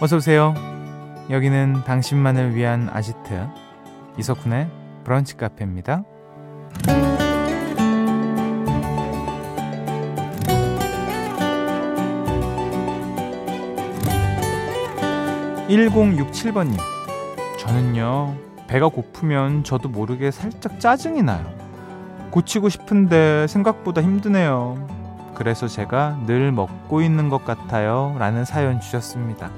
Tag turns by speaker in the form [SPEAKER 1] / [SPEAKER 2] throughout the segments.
[SPEAKER 1] 어서 오세요. 여기는 당신만을 위한 아지트 이석훈의 브런치 카페입니다. 1067번님. 저는요, 배가 고프면 저도 모르게 살짝 짜증이 나요. 고치고 싶은데 생각보다 힘드네요. 그래서 제가 늘 먹고 있는 것 같아요. 라는 사연 주셨습니다.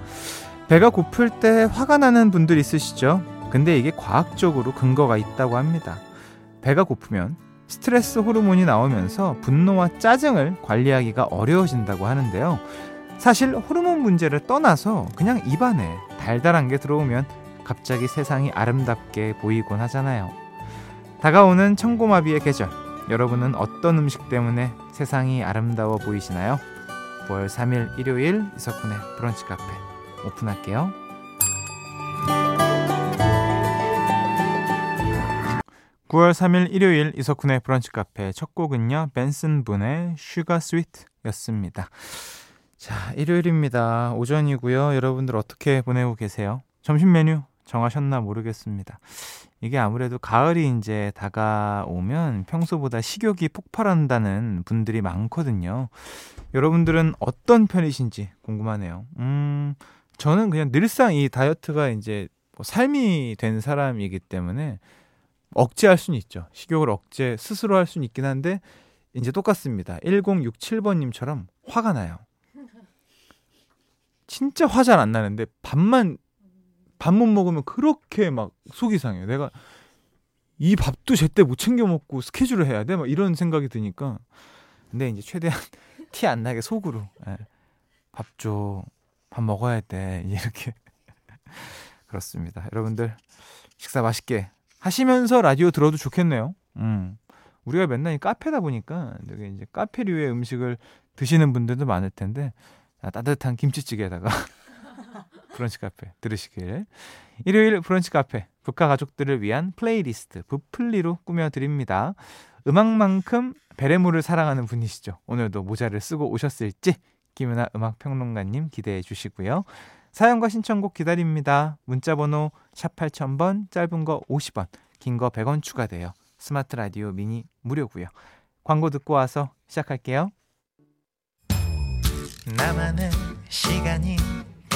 [SPEAKER 1] 배가 고플 때 화가 나는 분들 있으시죠? 근데 이게 과학적으로 근거가 있다고 합니다. 배가 고프면 스트레스 호르몬이 나오면서 분노와 짜증을 관리하기가 어려워진다고 하는데요. 사실 호르몬 문제를 떠나서 그냥 입안에 달달한 게 들어오면 갑자기 세상이 아름답게 보이곤 하잖아요. 다가오는 천고마비의 계절. 여러분은 어떤 음식 때문에 세상이 아름다워 보이시나요? 9월 3일 일요일 이석훈의 브런치 카페 오픈할게요. 9월 3일 일요일 이석훈의 브런치 카페 첫 곡은요. 벤슨 분의 Sugar Sweet였습니다. 자, 일요일입니다. 오전이고요. 여러분들 어떻게 보내고 계세요? 점심 메뉴 정하셨나 모르겠습니다. 이게 아무래도 가을이 이제 다가오면 평소보다 식욕이 폭발한다는 분들이 많거든요. 여러분들은 어떤 편이신지 궁금하네요. 음, 저는 그냥 늘상 이 다이어트가 이제 뭐 삶이 된 사람이기 때문에 억제할 수는 있죠. 식욕을 억제 스스로 할 수는 있긴 한데 이제 똑같습니다. 1067번님처럼 화가 나요. 진짜 화잘 안 나는데 밥만 밥 못 먹으면 그렇게 막 속이 상해요. 내가 이 밥도 제때 못 챙겨 먹고 스케줄을 해야 돼? 막 이런 생각이 드니까. 근데 이제 최대한 티 안 나게 속으로 예. 밥 줘. 밥 먹어야 돼. 이렇게 그렇습니다. 여러분들 식사 맛있게 하시면서 라디오 들어도 좋겠네요. 음. 우리가 맨날 이 카페다 보니까 되게 이제 카페류의 음식을 드시는 분들도 많을 텐데 따뜻한 김치찌개에다가 브런치 카페 들으시길. 일요일 브런치 카페 브카 가족들을 위한 플레이리스트 브플리로 꾸며드립니다. 음악만큼 베레모를 사랑하는 분이시죠. 오늘도 모자를 쓰고 오셨을지 김윤하 음악평론가님 기대해 주시고요. 사연과 신청곡 기다립니다. 문자번호 샵 8000번, 짧은 거 50원, 긴 거 100원 추가돼요. 스마트 라디오 미니 무료고요. 광고 듣고 와서 시작할게요. 나만의 시간이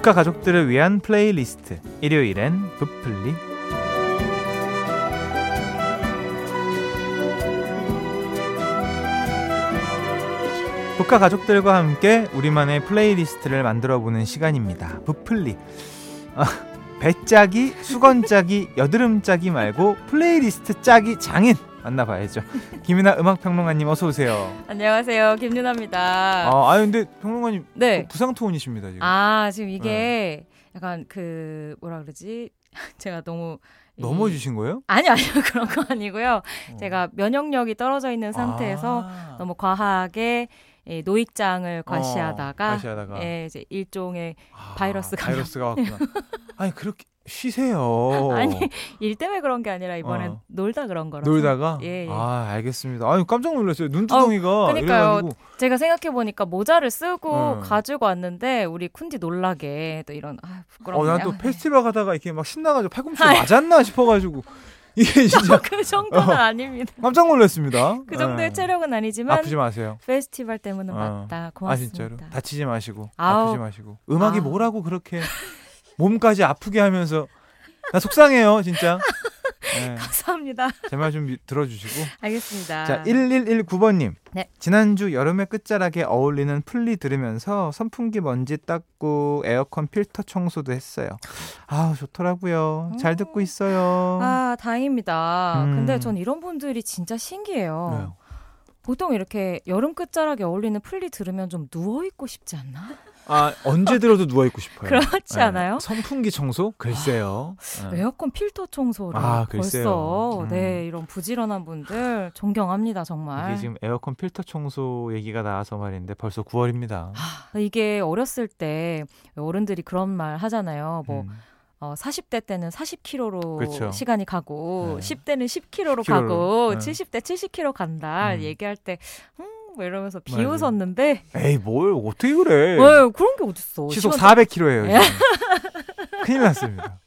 [SPEAKER 1] 북카 가족들을 위한 플레이리스트. 일요일엔 부플리. 브카 가족들과 함께 우리만의 플레이리스트를 만들어보는 시간입니다. 브플리. 아, 베짜기, 수건짜기, 여드름짜기 말고 플레이리스트 짜기 장인 만나봐야죠. 김윤하 음악평론가님 어서 오세요.
[SPEAKER 2] 안녕하세요, 김윤하입니다.
[SPEAKER 1] 아, 아 근데 평론가님 네. 부상 톤이십니다 지금.
[SPEAKER 2] 아 지금 이게 네. 약간 그 뭐라 그러지? 제가 너무
[SPEAKER 1] 넘어지신 거예요?
[SPEAKER 2] 아니요, 아니요. 그런 거 아니고요. 어. 제가 면역력이 떨어져 있는 상태에서 아. 너무 과하게 예, 노익장을 과시하다가, 어, 과시하다가. 예, 이제 일종의 아, 바이러스가
[SPEAKER 1] 바이러스가 왔구나. 아니 그렇게 쉬세요.
[SPEAKER 2] 아니 일 때문에 그런 게 아니라 이번엔 어. 놀다 그런 거라서.
[SPEAKER 1] 놀다가? 예, 예. 아 알겠습니다. 아니 깜짝 놀랐어요. 눈두덩이가. 어,
[SPEAKER 2] 그러니까요. 이래가지고. 제가 생각해 보니까 모자를 쓰고 어. 가지고 왔는데 우리 쿤디 놀라게 또 이런 아 부끄럽네요.
[SPEAKER 1] 어, 난또 페스티벌 가다가 이렇게 막 신나가지고 팔꿈치 맞았나 싶어가지고. 이게 진짜
[SPEAKER 2] 그 정도는 어, 아닙니다.
[SPEAKER 1] 깜짝 놀랐습니다.
[SPEAKER 2] 그 정도의 네. 체력은 아니지만
[SPEAKER 1] 아프지 마세요.
[SPEAKER 2] 페스티벌 때문은 어. 맞다. 고맙습니다. 아 진짜로
[SPEAKER 1] 다치지 마시고 아우. 아프지 마시고 음악이 아. 뭐라고 그렇게 몸까지 아프게 하면서 나 속상해요, 진짜.
[SPEAKER 2] 네. 감사합니다.
[SPEAKER 1] 제 말 좀 들어주시고.
[SPEAKER 2] 알겠습니다.
[SPEAKER 1] 자, 1119번님. 네. 지난주 여름의 끝자락에 어울리는 플리 들으면서 선풍기 먼지 닦고 에어컨 필터 청소도 했어요. 아 좋더라고요. 잘 듣고 있어요.
[SPEAKER 2] 아, 다행입니다. 음. 근데 전 이런 분들이 진짜 신기해요. 왜요? 보통 이렇게 여름 끝자락에 어울리는 플리 들으면 좀 누워 있고 싶지 않나?
[SPEAKER 1] 아 언제 들어도 누워 있고 싶어요.
[SPEAKER 2] 그렇지 네. 않아요?
[SPEAKER 1] 선풍기 청소? 글쎄요.
[SPEAKER 2] 아, 네. 에어컨 필터 청소를 아, 벌써 음. 네 이런 부지런한 분들 존경합니다 정말.
[SPEAKER 1] 이게 지금 에어컨 필터 청소 얘기가 나와서 말인데 벌써 9월입니다.
[SPEAKER 2] 아, 이게 어렸을 때 어른들이 그런 말 하잖아요. 뭐 음. 어, 40대 때는 40km로 그쵸. 시간이 가고 네. 10대는 10km로 10km로. 가고 네. 70대 70km 간다 음. 얘기할 때 음, 뭐 이러면서 비웃었는데
[SPEAKER 1] 에이 뭘 어떻게 그래?
[SPEAKER 2] 왜 그런 게 어딨어?
[SPEAKER 1] 시속 400km예요. 큰일 났습니다.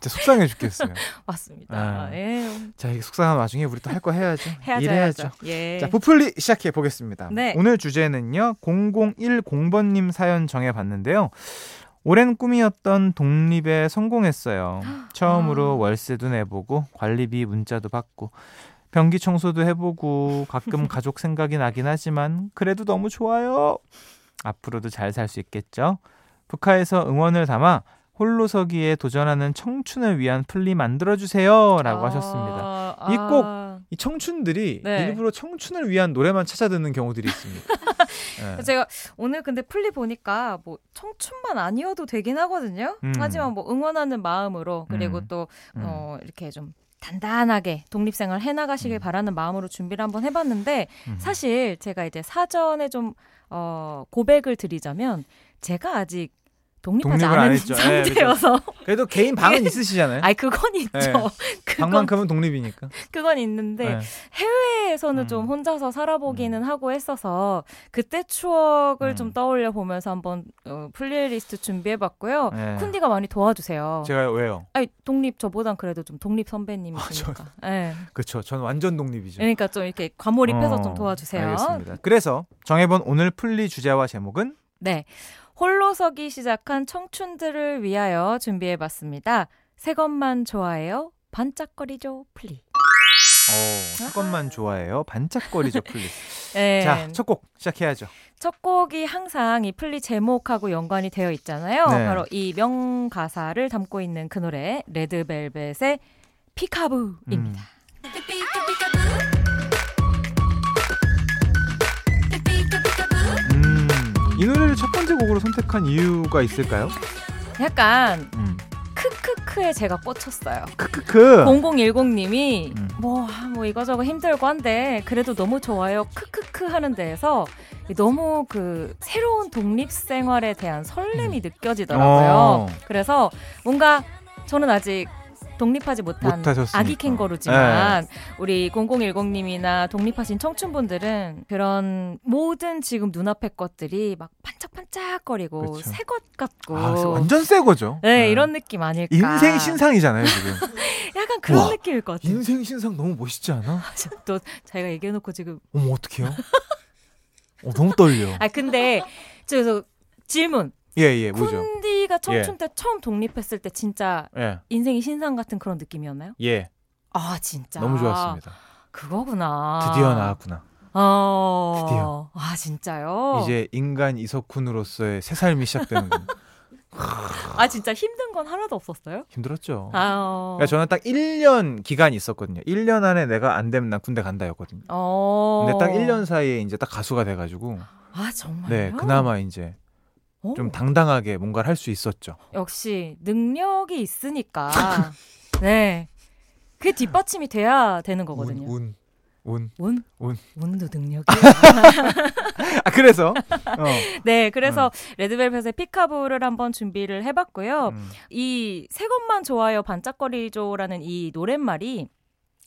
[SPEAKER 1] 진짜 속상해 죽겠어요.
[SPEAKER 2] 맞습니다. 네. 예.
[SPEAKER 1] 자, 이 속상한 와중에 우리 또 할 거 해야죠.
[SPEAKER 2] 해야죠. 일해야죠. 예.
[SPEAKER 1] 자, 부풀리 시작해 보겠습니다. 네. 오늘 주제는요. 0010번님 사연 정해 봤는데요. 오랜 꿈이었던 독립에 성공했어요. 처음으로 아. 월세도 내보고 관리비 문자도 받고 변기 청소도 해보고 가끔 가족 생각이 나긴 하지만 그래도 너무 좋아요. 앞으로도 잘 살 수 있겠죠? 북한에서 응원을 담아 홀로서기에 도전하는 청춘을 위한 플리 만들어주세요라고 아, 하셨습니다. 아, 이꼭 이 청춘들이 네. 일부러 청춘을 위한 노래만 찾아 듣는 경우들이 있습니다.
[SPEAKER 2] 네. 제가 오늘 근데 플리 보니까 뭐 청춘만 아니어도 되긴 하거든요. 음. 하지만 뭐 응원하는 마음으로 그리고 음. 또 음. 어, 이렇게 좀 단단하게 독립생활 해나가시길 음. 바라는 마음으로 준비를 한번 해봤는데 음. 사실 제가 이제 사전에 좀 어, 고백을 드리자면 제가 아직 독립하지 않은 상태여서 네,
[SPEAKER 1] 그래도 개인 방은 있으시잖아요.
[SPEAKER 2] 아니 그건 있죠. 네.
[SPEAKER 1] 그건, 방만큼은 독립이니까.
[SPEAKER 2] 그건 있는데 네. 해외에서는 음. 좀 혼자서 살아보기는 음. 하고 했어서 그때 추억을 음. 좀 떠올려 보면서 한번 어, 플레이리스트 준비해봤고요. 네. 쿤디가 많이 도와주세요.
[SPEAKER 1] 제가 왜요?
[SPEAKER 2] 아니 독립 저보단 그래도 좀 독립 선배님이시니까. 아,
[SPEAKER 1] 네. 그렇죠. 저는 완전 독립이죠.
[SPEAKER 2] 그러니까 좀 이렇게 과몰입해서 어, 좀 도와주세요.
[SPEAKER 1] 알겠습니다. 그래서 정해본 오늘 플리 주제와 제목은
[SPEAKER 2] 네. 홀로 서기 시작한 청춘들을 위하여 준비해봤습니다. 새 것만 좋아해요. 반짝거리죠, 플리.
[SPEAKER 1] 어, 새 것만 좋아해요. 반짝거리죠, 플리. 네. 자, 첫 곡 시작해야죠.
[SPEAKER 2] 첫 곡이 항상 이 플리 제목하고 연관이 되어 있잖아요. 네. 바로 이 명가사를 담고 있는 그 노래 레드벨벳의 Peek-A-Boo입니다. 음.
[SPEAKER 1] 이 노래를 첫 번째 곡으로 선택한 이유가 있을까요?
[SPEAKER 2] 약간 음. 크크크에 제가 꽂혔어요.
[SPEAKER 1] 크크크.
[SPEAKER 2] 0010님이 음. 뭐, 뭐 이거저거 힘들고 한데 그래도 너무 좋아요. 크크크 하는 데에서 너무 그 새로운 독립 생활에 대한 설렘이 음. 느껴지더라고요. 어. 그래서 뭔가 저는 아직 독립하지 못한. 아기 캥거루지만 네. 우리 0010님이나 독립하신 청춘분들은 그런 모든 지금 눈앞의 것들이 막 반짝반짝거리고 그렇죠. 새것 같고
[SPEAKER 1] 아, 완전 새 거죠.
[SPEAKER 2] 네, 네, 이런 느낌 아닐까.
[SPEAKER 1] 인생 신상이잖아요 지금.
[SPEAKER 2] 약간 그런 와, 느낌일 것 같아요.
[SPEAKER 1] 인생 신상 너무 멋있지 않아?
[SPEAKER 2] 또 자기가 얘기해놓고 지금
[SPEAKER 1] 어머 어떡해요? 어, 너무 떨려.
[SPEAKER 2] 아 근데 그래서 질문.
[SPEAKER 1] 예, 예, 뭐죠?
[SPEAKER 2] 쿤디 가 청춘 예. 때 처음 독립했을 때 진짜 예. 인생이 신상 같은 그런 느낌이었나요?
[SPEAKER 1] 예.
[SPEAKER 2] 아, 진짜.
[SPEAKER 1] 너무 좋았습니다.
[SPEAKER 2] 그거구나.
[SPEAKER 1] 드디어 나왔구나.
[SPEAKER 2] 어.
[SPEAKER 1] 드디어.
[SPEAKER 2] 아, 진짜요?
[SPEAKER 1] 이제 인간 이석훈으로서의 새 삶이 시작되는.
[SPEAKER 2] 아 진짜 힘든 건 하나도 없었어요?
[SPEAKER 1] 힘들었죠. 아, 어. 그러니까 저는 딱 1년 기간이 있었거든요. 1년 안에 내가 안 되면 난 군대 간다였거든요. 어. 근데 딱 1년 사이에 이제 딱 가수가 돼가지고.
[SPEAKER 2] 아 정말요?
[SPEAKER 1] 네, 그나마 이제 오. 좀 당당하게 뭔가를 할 수 있었죠.
[SPEAKER 2] 역시 능력이 있으니까 네. 그 뒷받침이 돼야 되는 거거든요.
[SPEAKER 1] 운, 운,
[SPEAKER 2] 운,
[SPEAKER 1] 운,
[SPEAKER 2] 운도 능력이.
[SPEAKER 1] 아 그래서
[SPEAKER 2] 어. 네, 그래서 음. 레드벨벳의 피카부를 한번 준비를 해봤고요. 음. 이새 것만 좋아요 반짝거리죠라는 이 노랫말이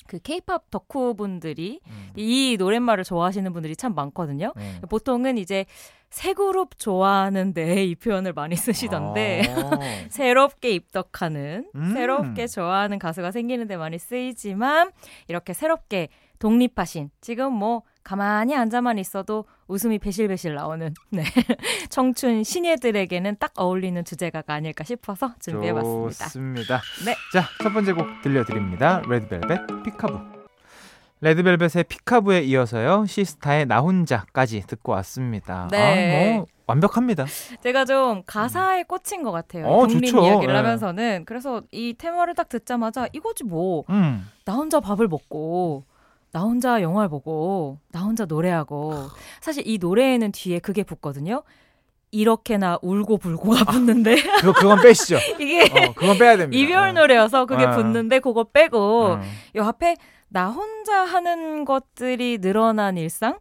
[SPEAKER 2] 그 케이팝 덕후 분들이 음. 이 노랫말을 좋아하시는 분들이 참 많거든요. 음. 보통은 이제 새 그룹 좋아하는데 이 표현을 많이 쓰시던데 아~ 새롭게 입덕하는 음. 새롭게 좋아하는 가수가 생기는데 많이 쓰이지만 이렇게 새롭게 독립하신 지금 뭐 가만히 앉아만 있어도 웃음이 배실배실 나오는 네. 청춘 신예들에게는 딱 어울리는 주제가가 아닐까 싶어서 준비해봤습니다.
[SPEAKER 1] 좋습니다.
[SPEAKER 2] 네.
[SPEAKER 1] 자, 첫 번째 곡 들려드립니다. 레드벨벳 피카부. 레드벨벳의 피카부에 이어서요. 시스타의 나 혼자까지 듣고 왔습니다.
[SPEAKER 2] 네.
[SPEAKER 1] 아, 뭐 완벽합니다.
[SPEAKER 2] 제가 좀 가사에 꽂힌 것 같아요.
[SPEAKER 1] 어,
[SPEAKER 2] 독립
[SPEAKER 1] 좋죠.
[SPEAKER 2] 이야기를
[SPEAKER 1] 네.
[SPEAKER 2] 하면서는 그래서 이 테마를 딱 듣자마자 이거지 뭐나
[SPEAKER 1] 음.
[SPEAKER 2] 혼자 밥을 먹고 나 혼자 영화를 보고 나 혼자 노래하고 사실 이 노래에는 뒤에 그게 붙거든요. 이렇게나 울고 불고가 붙는데
[SPEAKER 1] 그거 그건 빼시죠.
[SPEAKER 2] 이게
[SPEAKER 1] 어, 그건 빼야 됩니다.
[SPEAKER 2] 이별 노래여서 그게
[SPEAKER 1] 어.
[SPEAKER 2] 붙는데 그거 빼고
[SPEAKER 1] 음.
[SPEAKER 2] 요 앞에 나 혼자 하는 것들이 늘어난 일상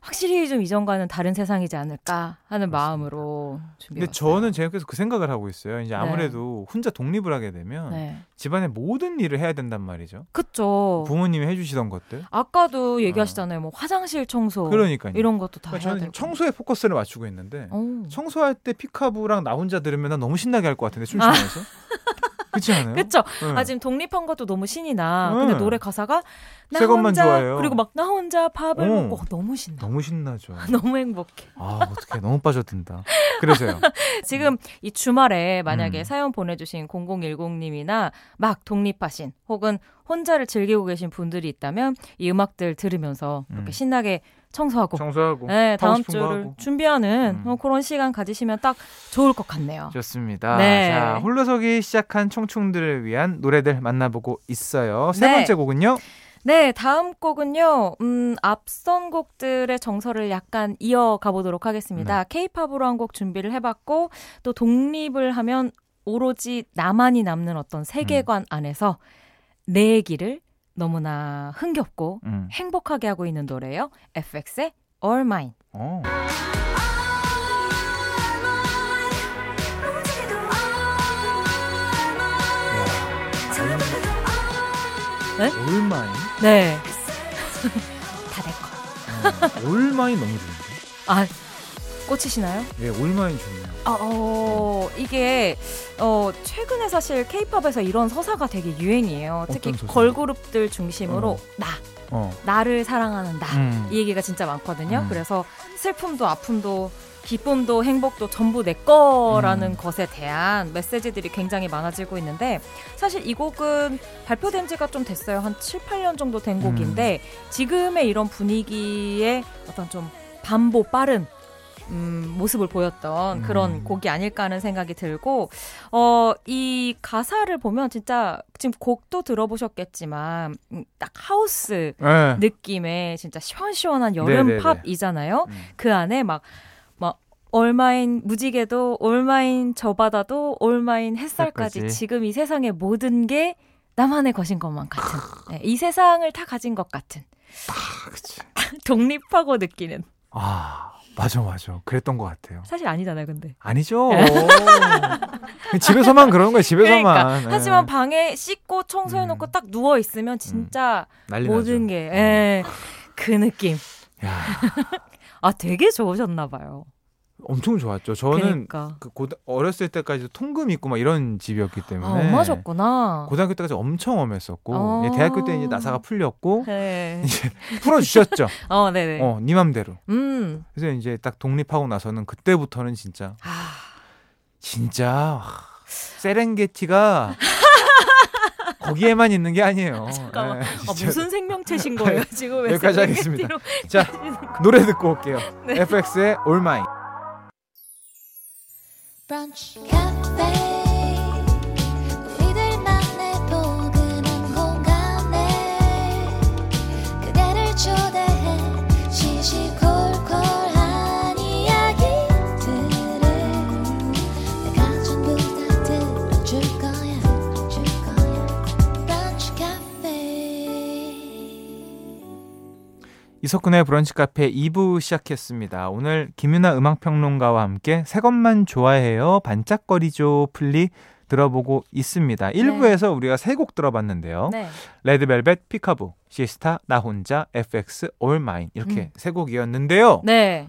[SPEAKER 2] 확실히 좀 이전과는 다른 세상이지 않을까 하는 마음으로 준비해
[SPEAKER 1] 근데 저는 제가 계속 그 생각을 하고 있어요. 이제
[SPEAKER 2] 네.
[SPEAKER 1] 아무래도 혼자 독립을 하게 되면
[SPEAKER 2] 네.
[SPEAKER 1] 집안의 모든 일을 해야 된단 말이죠.
[SPEAKER 2] 그쵸.
[SPEAKER 1] 부모님이 해주시던 것들.
[SPEAKER 2] 아까도 얘기하시잖아요. 뭐 화장실 청소
[SPEAKER 1] 그러니까요.
[SPEAKER 2] 이런 것도 다
[SPEAKER 1] 그러니까
[SPEAKER 2] 해야
[SPEAKER 1] 저는
[SPEAKER 2] 되고.
[SPEAKER 1] 청소에 포커스를 맞추고 있는데
[SPEAKER 2] 어.
[SPEAKER 1] 청소할 때 피카부랑 나 혼자 들으면 난 너무 신나게 할 것 같은데 춤추면서. 그렇지 않아요?
[SPEAKER 2] 그쵸.
[SPEAKER 1] 네.
[SPEAKER 2] 아 지금 독립한 것도 너무 신이 나.
[SPEAKER 1] 네.
[SPEAKER 2] 근데 노래 가사가 나 혼자
[SPEAKER 1] 좋아해요.
[SPEAKER 2] 그리고 막 나 혼자 밥을
[SPEAKER 1] 어.
[SPEAKER 2] 먹고 어, 너무 신나.
[SPEAKER 1] 너무 신나죠.
[SPEAKER 2] 너무 행복해.
[SPEAKER 1] 아 어떻게 너무 빠져든다. 그래서요.
[SPEAKER 2] 지금 이 주말에 만약에
[SPEAKER 1] 음.
[SPEAKER 2] 사연 보내주신 0010님이나 막 독립하신 혹은 혼자를 즐기고 계신 분들이 있다면 이 음악들 들으면서
[SPEAKER 1] 음.
[SPEAKER 2] 이렇게 신나게 청소하고
[SPEAKER 1] 청소하고
[SPEAKER 2] 네, 다음 주를. 준비하는
[SPEAKER 1] 음.
[SPEAKER 2] 어, 그런 시간 가지시면 딱 좋을 것 같네요.
[SPEAKER 1] 좋습니다.
[SPEAKER 2] 네.
[SPEAKER 1] 자 홀로서기 시작한 청춘들을 위한 노래들 만나보고 있어요. 세
[SPEAKER 2] 네.
[SPEAKER 1] 번째 곡은요.
[SPEAKER 2] 네, 다음 곡은요. 음, 앞선 곡들의 정서를 약간 이어가 보도록
[SPEAKER 1] 네.
[SPEAKER 2] 하겠습니다. 케이팝으로 한곡 준비를 해 봤고 또 독립을 하면 오로지 나만이 남는 어떤 세계관
[SPEAKER 1] 음.
[SPEAKER 2] 안에서 내 얘기를 너무나 흥겹고
[SPEAKER 1] 음.
[SPEAKER 2] 행복하게 하고 있는 노래예요. FX의 All Mine.
[SPEAKER 1] 어.
[SPEAKER 2] 네?
[SPEAKER 1] 올마인.
[SPEAKER 2] 네. 다 내 거.
[SPEAKER 1] 어, 올마인 너무 좋은데.
[SPEAKER 2] 아, 꽂히시나요?
[SPEAKER 1] 예, 올마인 좋네요.
[SPEAKER 2] 아, 어, 이게 어, 최근에 사실 케이팝에서 이런 서사가 되게 유행이에요. 특히
[SPEAKER 1] 어떤?
[SPEAKER 2] 걸그룹들 중심으로
[SPEAKER 1] 어.
[SPEAKER 2] 나,
[SPEAKER 1] 어.
[SPEAKER 2] 나를 사랑하는 나.
[SPEAKER 1] 음.
[SPEAKER 2] 이 얘기가 진짜 많거든요.
[SPEAKER 1] 음.
[SPEAKER 2] 그래서 슬픔도 아픔도 기쁨도 행복도 전부 내 거라는
[SPEAKER 1] 음.
[SPEAKER 2] 것에 대한 메시지들이 굉장히 많아지고 있는데 사실 이 곡은 발표된 지가 좀 됐어요. 한 7, 8년 정도 된
[SPEAKER 1] 음.
[SPEAKER 2] 곡인데 지금의 이런 분위기에 어떤 좀 반보 빠른 음, 모습을 보였던
[SPEAKER 1] 음.
[SPEAKER 2] 그런 곡이 아닐까 하는 생각이 들고 어, 이 가사를 보면 진짜 지금 곡도 들어보셨겠지만 음, 딱 하우스
[SPEAKER 1] 예.
[SPEAKER 2] 느낌의 진짜 시원시원한 여름
[SPEAKER 1] 네네네.
[SPEAKER 2] 팝이잖아요.
[SPEAKER 1] 음.
[SPEAKER 2] 그 안에 막, 막, All Mine 무지개도, All Mine 저 바다도, All Mine 햇살까지. 지금 이 세상의 모든 게 나만의 것인 것만 같은. 네, 이 세상을 다 가진 것 같은.
[SPEAKER 1] 아, 그치.
[SPEAKER 2] 독립하고 느끼는.
[SPEAKER 1] 아, 맞아, 맞아. 그랬던 것 같아요.
[SPEAKER 2] 사실 아니잖아요, 근데.
[SPEAKER 1] 아니죠. 집에서만 그러는 거예요, 집에서만.
[SPEAKER 2] 그러니까.
[SPEAKER 1] 예.
[SPEAKER 2] 하지만 방에 씻고 청소해놓고
[SPEAKER 1] 음.
[SPEAKER 2] 딱 누워있으면 진짜
[SPEAKER 1] 난리
[SPEAKER 2] 모든
[SPEAKER 1] 나죠.
[SPEAKER 2] 게, 예, 그 느낌.
[SPEAKER 1] 야,
[SPEAKER 2] 아, 되게 좋으셨나봐요.
[SPEAKER 1] 엄청 좋았죠. 저는
[SPEAKER 2] 그러니까.
[SPEAKER 1] 그 고, 어렸을 때까지도 통금 있고 막 이런 집이었기
[SPEAKER 2] 아,
[SPEAKER 1] 때문에
[SPEAKER 2] 엄하셨구나.
[SPEAKER 1] 고등학교 때까지 엄청 엄했었고
[SPEAKER 2] 어.
[SPEAKER 1] 예, 대학교 때 이제 나사가 풀렸고
[SPEAKER 2] 네.
[SPEAKER 1] 이제 풀어주셨죠.
[SPEAKER 2] 어, 네네.
[SPEAKER 1] 어, 네 맘대로.
[SPEAKER 2] 음.
[SPEAKER 1] 그래서 이제 딱 독립하고 나서는 그때부터는 진짜
[SPEAKER 2] 아,
[SPEAKER 1] 진짜 와, 세렝게티가 거기에만 있는 게 아니에요.
[SPEAKER 2] 잠깐만.
[SPEAKER 1] 예,
[SPEAKER 2] 아. 무슨 생명체신 거예요, 지금? 왜
[SPEAKER 1] 여기까지
[SPEAKER 2] 세렝게티로
[SPEAKER 1] 자, 노래 듣고 올게요.
[SPEAKER 2] 네.
[SPEAKER 1] FX의 All Mine.
[SPEAKER 3] 브런
[SPEAKER 1] 이석훈의 브런치 카페 2부 시작했습니다. 오늘 김윤하 음악평론가와 함께 새 것만 좋아해요. 반짝거리죠. 플리 들어보고 있습니다. 1부에서 우리가 세 곡 들어봤는데요.
[SPEAKER 2] 네.
[SPEAKER 1] 레드벨벳, Peek-A-Boo, 시스타, 나 혼자, FX, All Mine 이렇게
[SPEAKER 2] 음.
[SPEAKER 1] 세 곡이었는데요.
[SPEAKER 2] 네.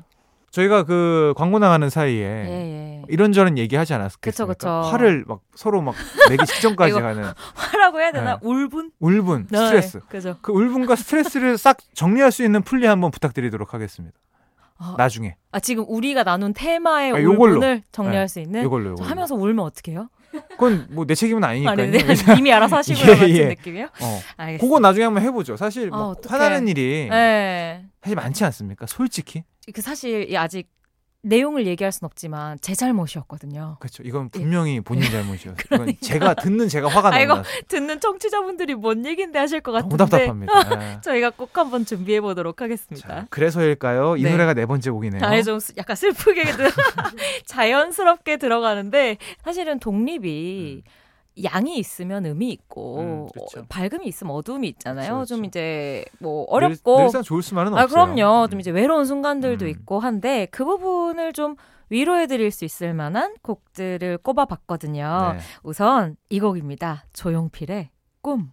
[SPEAKER 1] 저희가 그 광고 나가는 사이에
[SPEAKER 2] 예, 예.
[SPEAKER 1] 이런저런 얘기하지 않았겠습니까?
[SPEAKER 2] 그쵸, 그쵸.
[SPEAKER 1] 화를 막 서로 막 내기 직전까지 가는
[SPEAKER 2] 화라고 해야 되나?
[SPEAKER 1] 네.
[SPEAKER 2] 울분?
[SPEAKER 1] 울분,
[SPEAKER 2] 네,
[SPEAKER 1] 스트레스.
[SPEAKER 2] 그죠.
[SPEAKER 1] 그 울분과 스트레스를 싹 정리할 수 있는 풀리 한번 부탁드리도록 하겠습니다.
[SPEAKER 2] 아,
[SPEAKER 1] 나중에
[SPEAKER 2] 아, 지금 우리가 나눈 테마의
[SPEAKER 1] 아, 요걸로.
[SPEAKER 2] 울분을 정리할
[SPEAKER 1] 네,
[SPEAKER 2] 수 있는
[SPEAKER 1] 이걸로
[SPEAKER 2] 저
[SPEAKER 1] 이걸로.
[SPEAKER 2] 하면서 울면 어떡해요?
[SPEAKER 1] 그건 뭐 내 책임은 아니니까요.
[SPEAKER 2] 아니, 네, 이미 알아서 하시고요
[SPEAKER 1] 예, 예.
[SPEAKER 2] 느낌이요?
[SPEAKER 1] 어.
[SPEAKER 2] 알겠습니다.
[SPEAKER 1] 그거 나중에 한번 해보죠. 사실
[SPEAKER 2] 아,
[SPEAKER 1] 뭐. 화나는 일이
[SPEAKER 2] 네.
[SPEAKER 1] 사실 많지 않습니까? 솔직히.
[SPEAKER 2] 그 사실 이 아직 내용을 얘기할 순 없지만 제 잘못이었거든요.
[SPEAKER 1] 그렇죠. 이건 분명히 본인 잘못이었어요.
[SPEAKER 2] 그러니까.
[SPEAKER 1] 제가 듣는 제가 화가
[SPEAKER 2] 아이고,
[SPEAKER 1] 나요.
[SPEAKER 2] 듣는 청취자분들이 뭔 얘긴데 하실 것 같은데
[SPEAKER 1] 너무 답답합니다. 예.
[SPEAKER 2] 저희가 꼭 한번 준비해 보도록 하겠습니다.
[SPEAKER 1] 자, 그래서일까요? 이
[SPEAKER 2] 네.
[SPEAKER 1] 노래가 네 번째 곡이네요.
[SPEAKER 2] 아예 좀 스- 약간 슬프게 들- 자연스럽게 들어가는데 사실은 독립이 양이 있으면 음이 있고
[SPEAKER 1] 음.
[SPEAKER 2] 어, 밝음이 있으면 어두움이 있잖아요.
[SPEAKER 1] 그쵸,
[SPEAKER 2] 좀
[SPEAKER 1] 그쵸.
[SPEAKER 2] 이제 뭐
[SPEAKER 1] 늘,
[SPEAKER 2] 어렵고
[SPEAKER 1] 늘 상 좋을 수만은
[SPEAKER 2] 아
[SPEAKER 1] 없어요.
[SPEAKER 2] 그럼요. 좀
[SPEAKER 1] 음.
[SPEAKER 2] 이제 외로운 순간들도
[SPEAKER 1] 음.
[SPEAKER 2] 있고 한데 그 부분을 좀 위로해 드릴 수 있을 만한 곡들을 꼽아 봤거든요.
[SPEAKER 1] 네.
[SPEAKER 2] 우선 이 곡입니다. 조용필의 꿈.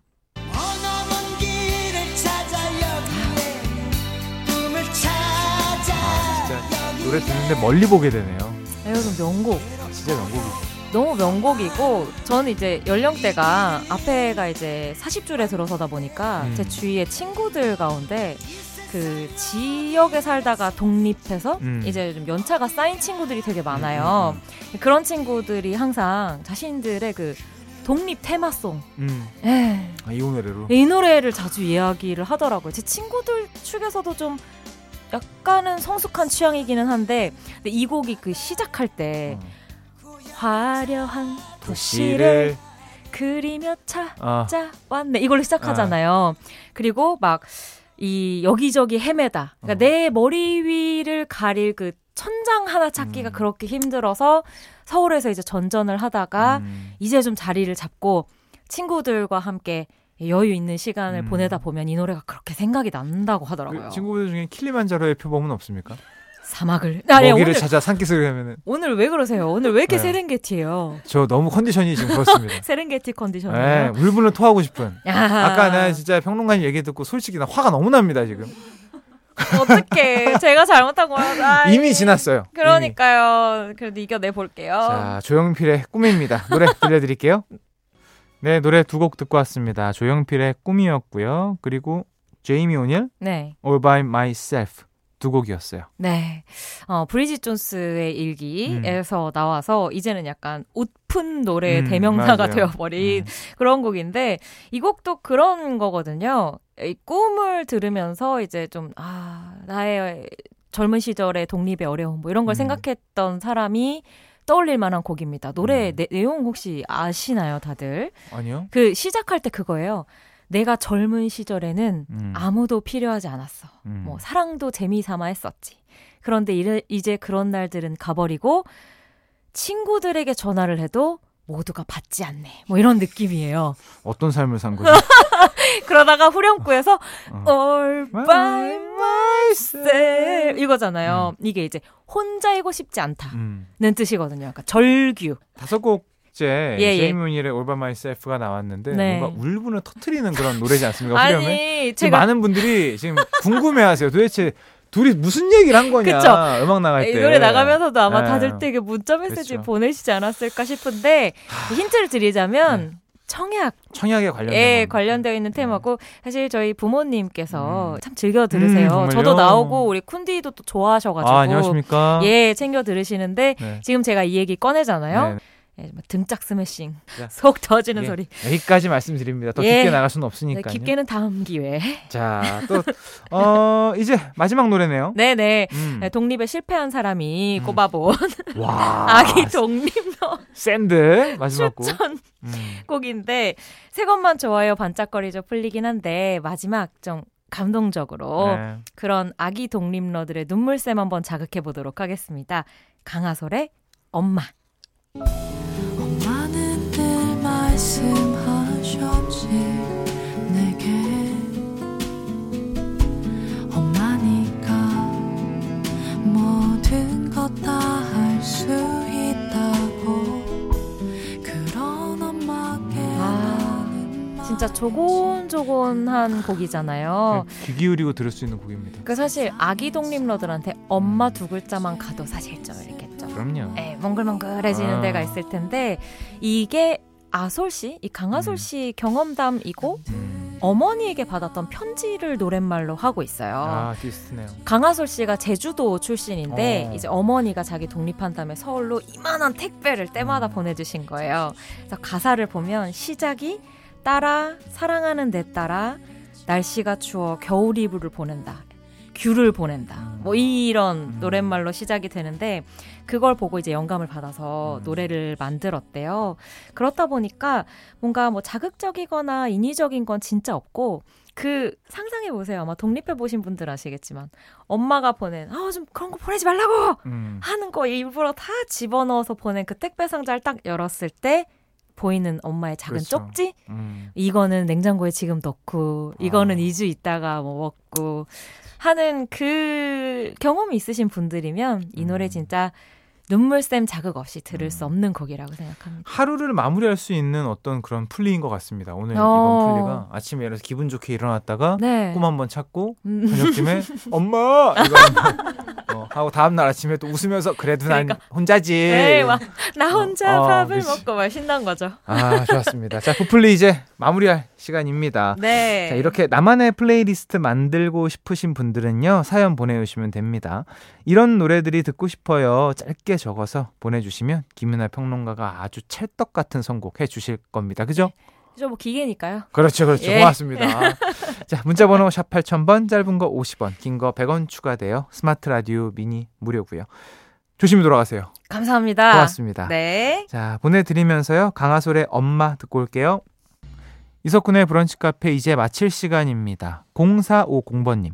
[SPEAKER 1] 진짜 노래 듣는데 멀리 보게 되네요.
[SPEAKER 2] 이거 명곡.
[SPEAKER 1] 진짜 명곡이죠.
[SPEAKER 2] 너무 명곡이고 저는 이제 연령대가 앞에가 이제 40줄에 들어서다 보니까
[SPEAKER 1] 음.
[SPEAKER 2] 제 주위의 친구들 가운데 그 지역에 살다가 독립해서
[SPEAKER 1] 음.
[SPEAKER 2] 이제 좀 연차가 쌓인 친구들이 되게 많아요. 그런 친구들이 항상 자신들의 그 독립 테마송
[SPEAKER 1] 음.
[SPEAKER 2] 예.
[SPEAKER 1] 아, 이 노래로.
[SPEAKER 2] 이 노래를 자주 이야기를 하더라고요. 제 친구들 축에서도 좀 약간은 성숙한 취향이기는 한데 근데 이 곡이 그 시작할 때
[SPEAKER 1] 어.
[SPEAKER 2] 화려한 도시를 그리며
[SPEAKER 1] 아,
[SPEAKER 2] 찾아왔네 이걸로 시작하잖아요. 그리고 막 이 여기저기 헤매다. 그러니까
[SPEAKER 1] 어.
[SPEAKER 2] 내 머리 위를 가릴 그 천장 하나 찾기가
[SPEAKER 1] 음.
[SPEAKER 2] 그렇게 힘들어서 서울에서 이제 전전을 하다가
[SPEAKER 1] 음.
[SPEAKER 2] 이제 좀 자리를 잡고 친구들과 함께 여유 있는 시간을
[SPEAKER 1] 음.
[SPEAKER 2] 보내다 보면 이 노래가 그렇게 생각이 난다고 하더라고요.
[SPEAKER 1] 그 친구들 중에 킬리만자로의 표범은 없습니까?
[SPEAKER 2] 사막을. 아니,
[SPEAKER 1] 먹이를
[SPEAKER 2] 오늘,
[SPEAKER 1] 찾아 산기슭을 하면은
[SPEAKER 2] 오늘 왜 그러세요? 오늘 왜 이렇게
[SPEAKER 1] 네.
[SPEAKER 2] 세렝게티예요?
[SPEAKER 1] 저 너무 컨디션이 지금 그렇습니다.
[SPEAKER 2] 세렝게티
[SPEAKER 1] 네,
[SPEAKER 2] 컨디션이에요.
[SPEAKER 1] 울분을 토하고 싶은.
[SPEAKER 2] 야.
[SPEAKER 1] 아까 나 진짜 평론가님 얘기 듣고 솔직히 나 화가 너무 납니다 지금.
[SPEAKER 2] 어떡해. 제가 잘못한 거야.
[SPEAKER 1] 이미 지났어요. 이미.
[SPEAKER 2] 그러니까요. 그래도 이겨내 볼게요.
[SPEAKER 1] 자, 조영필의 꿈입니다. 노래 들려드릴게요. 네, 노래 두 곡 듣고 왔습니다. 조영필의 꿈이었고요. 그리고 제이미 오닐,
[SPEAKER 2] 네.
[SPEAKER 1] All by Myself 두 곡이었어요.
[SPEAKER 2] 네. 어, 브리짓 존스의 일기에서 나와서 이제는 약간 웃픈 노래의
[SPEAKER 1] 음,
[SPEAKER 2] 대명사가
[SPEAKER 1] 맞아요.
[SPEAKER 2] 되어버린
[SPEAKER 1] 음.
[SPEAKER 2] 그런 곡인데 이 곡도 그런 거거든요. 이 꿈을 들으면서 이제 좀, 아, 나의 젊은 시절의 독립의 어려움 뭐 이런 걸
[SPEAKER 1] 음.
[SPEAKER 2] 생각했던 사람이 떠올릴 만한 곡입니다. 노래
[SPEAKER 1] 음.
[SPEAKER 2] 내, 내용 혹시 아시나요, 다들?
[SPEAKER 1] 아니요?
[SPEAKER 2] 그 시작할 때 그거예요. 내가 젊은 시절에는
[SPEAKER 1] 음.
[SPEAKER 2] 아무도 필요하지 않았어.
[SPEAKER 1] 음.
[SPEAKER 2] 뭐 사랑도 재미삼아 했었지. 그런데 이래, 이제 그런 날들은 가버리고 친구들에게 전화를 해도 모두가 받지 않네. 뭐 이런 느낌이에요.
[SPEAKER 1] 어떤 삶을 산 거죠?
[SPEAKER 2] 그러다가 후렴구에서
[SPEAKER 1] 어.
[SPEAKER 2] All by myself 이거잖아요. 이게 이제 혼자이고 싶지 않다는
[SPEAKER 1] 음.
[SPEAKER 2] 뜻이거든요. 약간 절규.
[SPEAKER 1] 다섯 곡 째
[SPEAKER 2] 예, 예.
[SPEAKER 1] All by Myself가 나왔는데
[SPEAKER 2] 네.
[SPEAKER 1] 뭔가 울분을 터트리는 그런 노래지 않습니까?
[SPEAKER 2] 아니 제가
[SPEAKER 1] 많은 분들이 지금 궁금해하세요. 도대체 둘이 무슨 얘기를 한 거냐?
[SPEAKER 2] 그쵸.
[SPEAKER 1] 음악 나갈 때.
[SPEAKER 2] 이 노래 나가면서도 아마
[SPEAKER 1] 네.
[SPEAKER 2] 다들 되게 문자 메시지
[SPEAKER 1] 그쵸.
[SPEAKER 2] 보내시지 않았을까 싶은데 힌트를 드리자면 청약
[SPEAKER 1] 청약에 관련된
[SPEAKER 2] 예. 관련되어 있는 테마고 사실 저희 부모님께서
[SPEAKER 1] 음.
[SPEAKER 2] 참 즐겨 들으세요.
[SPEAKER 1] 음?
[SPEAKER 2] 저도 나오고 우리 쿤디도 또 좋아하셔가지고
[SPEAKER 1] 아, 안녕하십니까?
[SPEAKER 2] 예 챙겨 들으시는데
[SPEAKER 1] 네.
[SPEAKER 2] 지금 제가 이 얘기 꺼내잖아요.
[SPEAKER 1] 네.
[SPEAKER 2] 예, 막 등짝 스매싱,
[SPEAKER 1] 자,
[SPEAKER 2] 속 터지는
[SPEAKER 1] 예,
[SPEAKER 2] 소리.
[SPEAKER 1] 여기까지 말씀드립니다. 더
[SPEAKER 2] 예.
[SPEAKER 1] 깊게 나갈 수는
[SPEAKER 2] 네,
[SPEAKER 1] 없으니까요.
[SPEAKER 2] 깊게는 다음 기회에.
[SPEAKER 1] 자, 또 어, 이제 마지막 노래네요.
[SPEAKER 2] 네 네.
[SPEAKER 1] 음.
[SPEAKER 2] 네, 독립에 실패한 사람이
[SPEAKER 1] 음.
[SPEAKER 2] 꼽아본
[SPEAKER 1] 와.
[SPEAKER 2] 아기 독립러
[SPEAKER 1] 샌드 마지막 곡.
[SPEAKER 2] 추천
[SPEAKER 1] 음.
[SPEAKER 2] 곡인데 새 것만 좋아요 반짝거리죠 플리긴 한데 마지막 좀 감동적으로
[SPEAKER 1] 네.
[SPEAKER 2] 그런 아기 독립러들의 눈물샘 한번 자극해 보도록 하겠습니다. 강아솔의 엄마. 진짜 조곤조곤한 곡이잖아요.
[SPEAKER 1] 귀 기울이고 들을 수 있는 곡입니다.
[SPEAKER 2] 그 사실 아기 독립러들한테 엄마 두 글자만 봐도 사실 좀 이렇겠죠.
[SPEAKER 1] 그럼요.
[SPEAKER 2] 예, 몽글몽글해지는
[SPEAKER 1] 아.
[SPEAKER 2] 데가 있을 텐데 이게 아솔 씨, 이 강아솔
[SPEAKER 1] 음.
[SPEAKER 2] 씨 경험담이고
[SPEAKER 1] 음.
[SPEAKER 2] 어머니에게 받았던 편지를 노랫말로 하고 있어요.
[SPEAKER 1] 아 디스네요.
[SPEAKER 2] 강아솔 씨가 제주도 출신인데
[SPEAKER 1] 어.
[SPEAKER 2] 이제 어머니가 자기 독립한 다음에 서울로 이만한 택배를 때마다
[SPEAKER 1] 음.
[SPEAKER 2] 보내주신 거예요. 그래서 가사를 보면 시작이 딸아 사랑하는 내 딸아 날씨가 추워 겨울 이불을 보낸다. 귤을 보낸다. 뭐 이런
[SPEAKER 1] 음.
[SPEAKER 2] 노랫말로 시작이 되는데 그걸 보고 이제 영감을 받아서
[SPEAKER 1] 음.
[SPEAKER 2] 노래를 만들었대요. 그렇다 보니까 뭔가 뭐 자극적이거나 인위적인 건 진짜 없고 그 상상해 보세요. 아마 독립해 보신 분들 아시겠지만 엄마가 보낸 아 좀 그런 거 보내지 말라고
[SPEAKER 1] 음.
[SPEAKER 2] 하는 거 일부러 다 집어넣어서 보낸 그 택배 상자를 딱 열었을 때 보이는 엄마의 작은
[SPEAKER 1] 그렇죠.
[SPEAKER 2] 쪽지
[SPEAKER 1] 음.
[SPEAKER 2] 이거는 냉장고에 지금 넣고 이거는
[SPEAKER 1] 아.
[SPEAKER 2] 2주 있다가 뭐 먹고 하는 그 경험이 있으신 분들이면 이 노래
[SPEAKER 1] 음.
[SPEAKER 2] 진짜 눈물샘 자극 없이 들을
[SPEAKER 1] 음.
[SPEAKER 2] 수 없는 곡이라고 생각합니다.
[SPEAKER 1] 하루를 마무리할 수 있는 어떤 그런 플리인 것 같습니다. 오늘
[SPEAKER 2] 어.
[SPEAKER 1] 이번 플리가 아침에 일어나서 기분 좋게 일어났다가
[SPEAKER 2] 네.
[SPEAKER 1] 꿈 한번 찾고
[SPEAKER 2] 음.
[SPEAKER 1] 저녁쯤에 엄마 이거 어, 하고 다음 날 아침에 또 웃으면서 그래도 난
[SPEAKER 2] 그러니까.
[SPEAKER 1] 혼자지.
[SPEAKER 2] 에이, 막, 나 혼자
[SPEAKER 1] 어,
[SPEAKER 2] 밥을
[SPEAKER 1] 그치.
[SPEAKER 2] 먹고 막 신난 거죠.
[SPEAKER 1] 아 좋았습니다. 자 브플리 이제 마무리할 시간입니다.
[SPEAKER 2] 네.
[SPEAKER 1] 자, 이렇게 나만의 플레이리스트 만들고 싶으신 분들은요, 사연 보내주시면 됩니다. 이런 노래들이 듣고 싶어요. 짧게 적어서 보내주시면 김윤하 평론가가 아주 찰떡 같은 선곡 해주실 겁니다. 그죠?
[SPEAKER 2] 그죠, 뭐 기계니까요.
[SPEAKER 1] 그렇죠, 그렇죠.
[SPEAKER 2] 예.
[SPEAKER 1] 고맙습니다. 자, 문자번호 샵 8000번, 짧은 거 50원, 긴 거 100원 추가돼요. 스마트 라디오 미니 무료고요. 조심히 돌아가세요.
[SPEAKER 2] 감사합니다.
[SPEAKER 1] 고맙습니다.
[SPEAKER 2] 네.
[SPEAKER 1] 자, 보내드리면서요. 강하솔의 엄마 듣고 올게요. 이석훈의 브런치 카페 이제 마칠 시간입니다. 0450번님.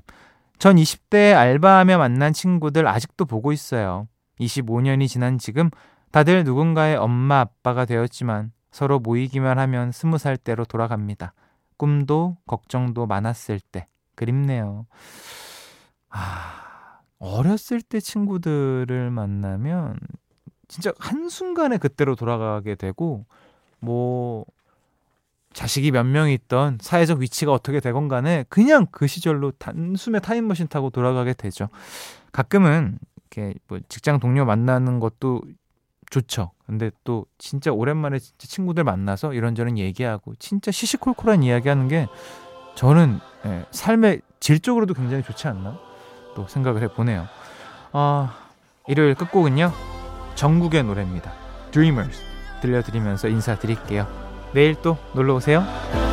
[SPEAKER 1] 전 20대에 알바하며 만난 친구들 아직도 보고 있어요. 25년이 지난 지금 다들 누군가의 엄마 아빠가 되었지만 서로 모이기만 하면 20살 때로 돌아갑니다. 꿈도 걱정도 많았을 때 그립네요. 아, 어렸을 때 친구들을 만나면 진짜 한순간에 그때로 돌아가게 되고 뭐 자식이 몇 명 있던 사회적 위치가 어떻게 되건 간에 그냥 그 시절로 단숨에 타임머신 타고 돌아가게 되죠. 가끔은 이렇게 뭐 직장 동료 만나는 것도 좋죠. 근데 또 진짜 오랜만에 진짜 친구들 만나서 이런저런 얘기하고 진짜 시시콜콜한 이야기하는 게 저는 예, 삶의 질적으로도 굉장히 좋지 않나 또 생각을 해보네요. 아 일요일 끝곡은요 정국의 노래입니다. Dreamers 들려드리면서 인사드릴게요. 내일 또 놀러 오세요.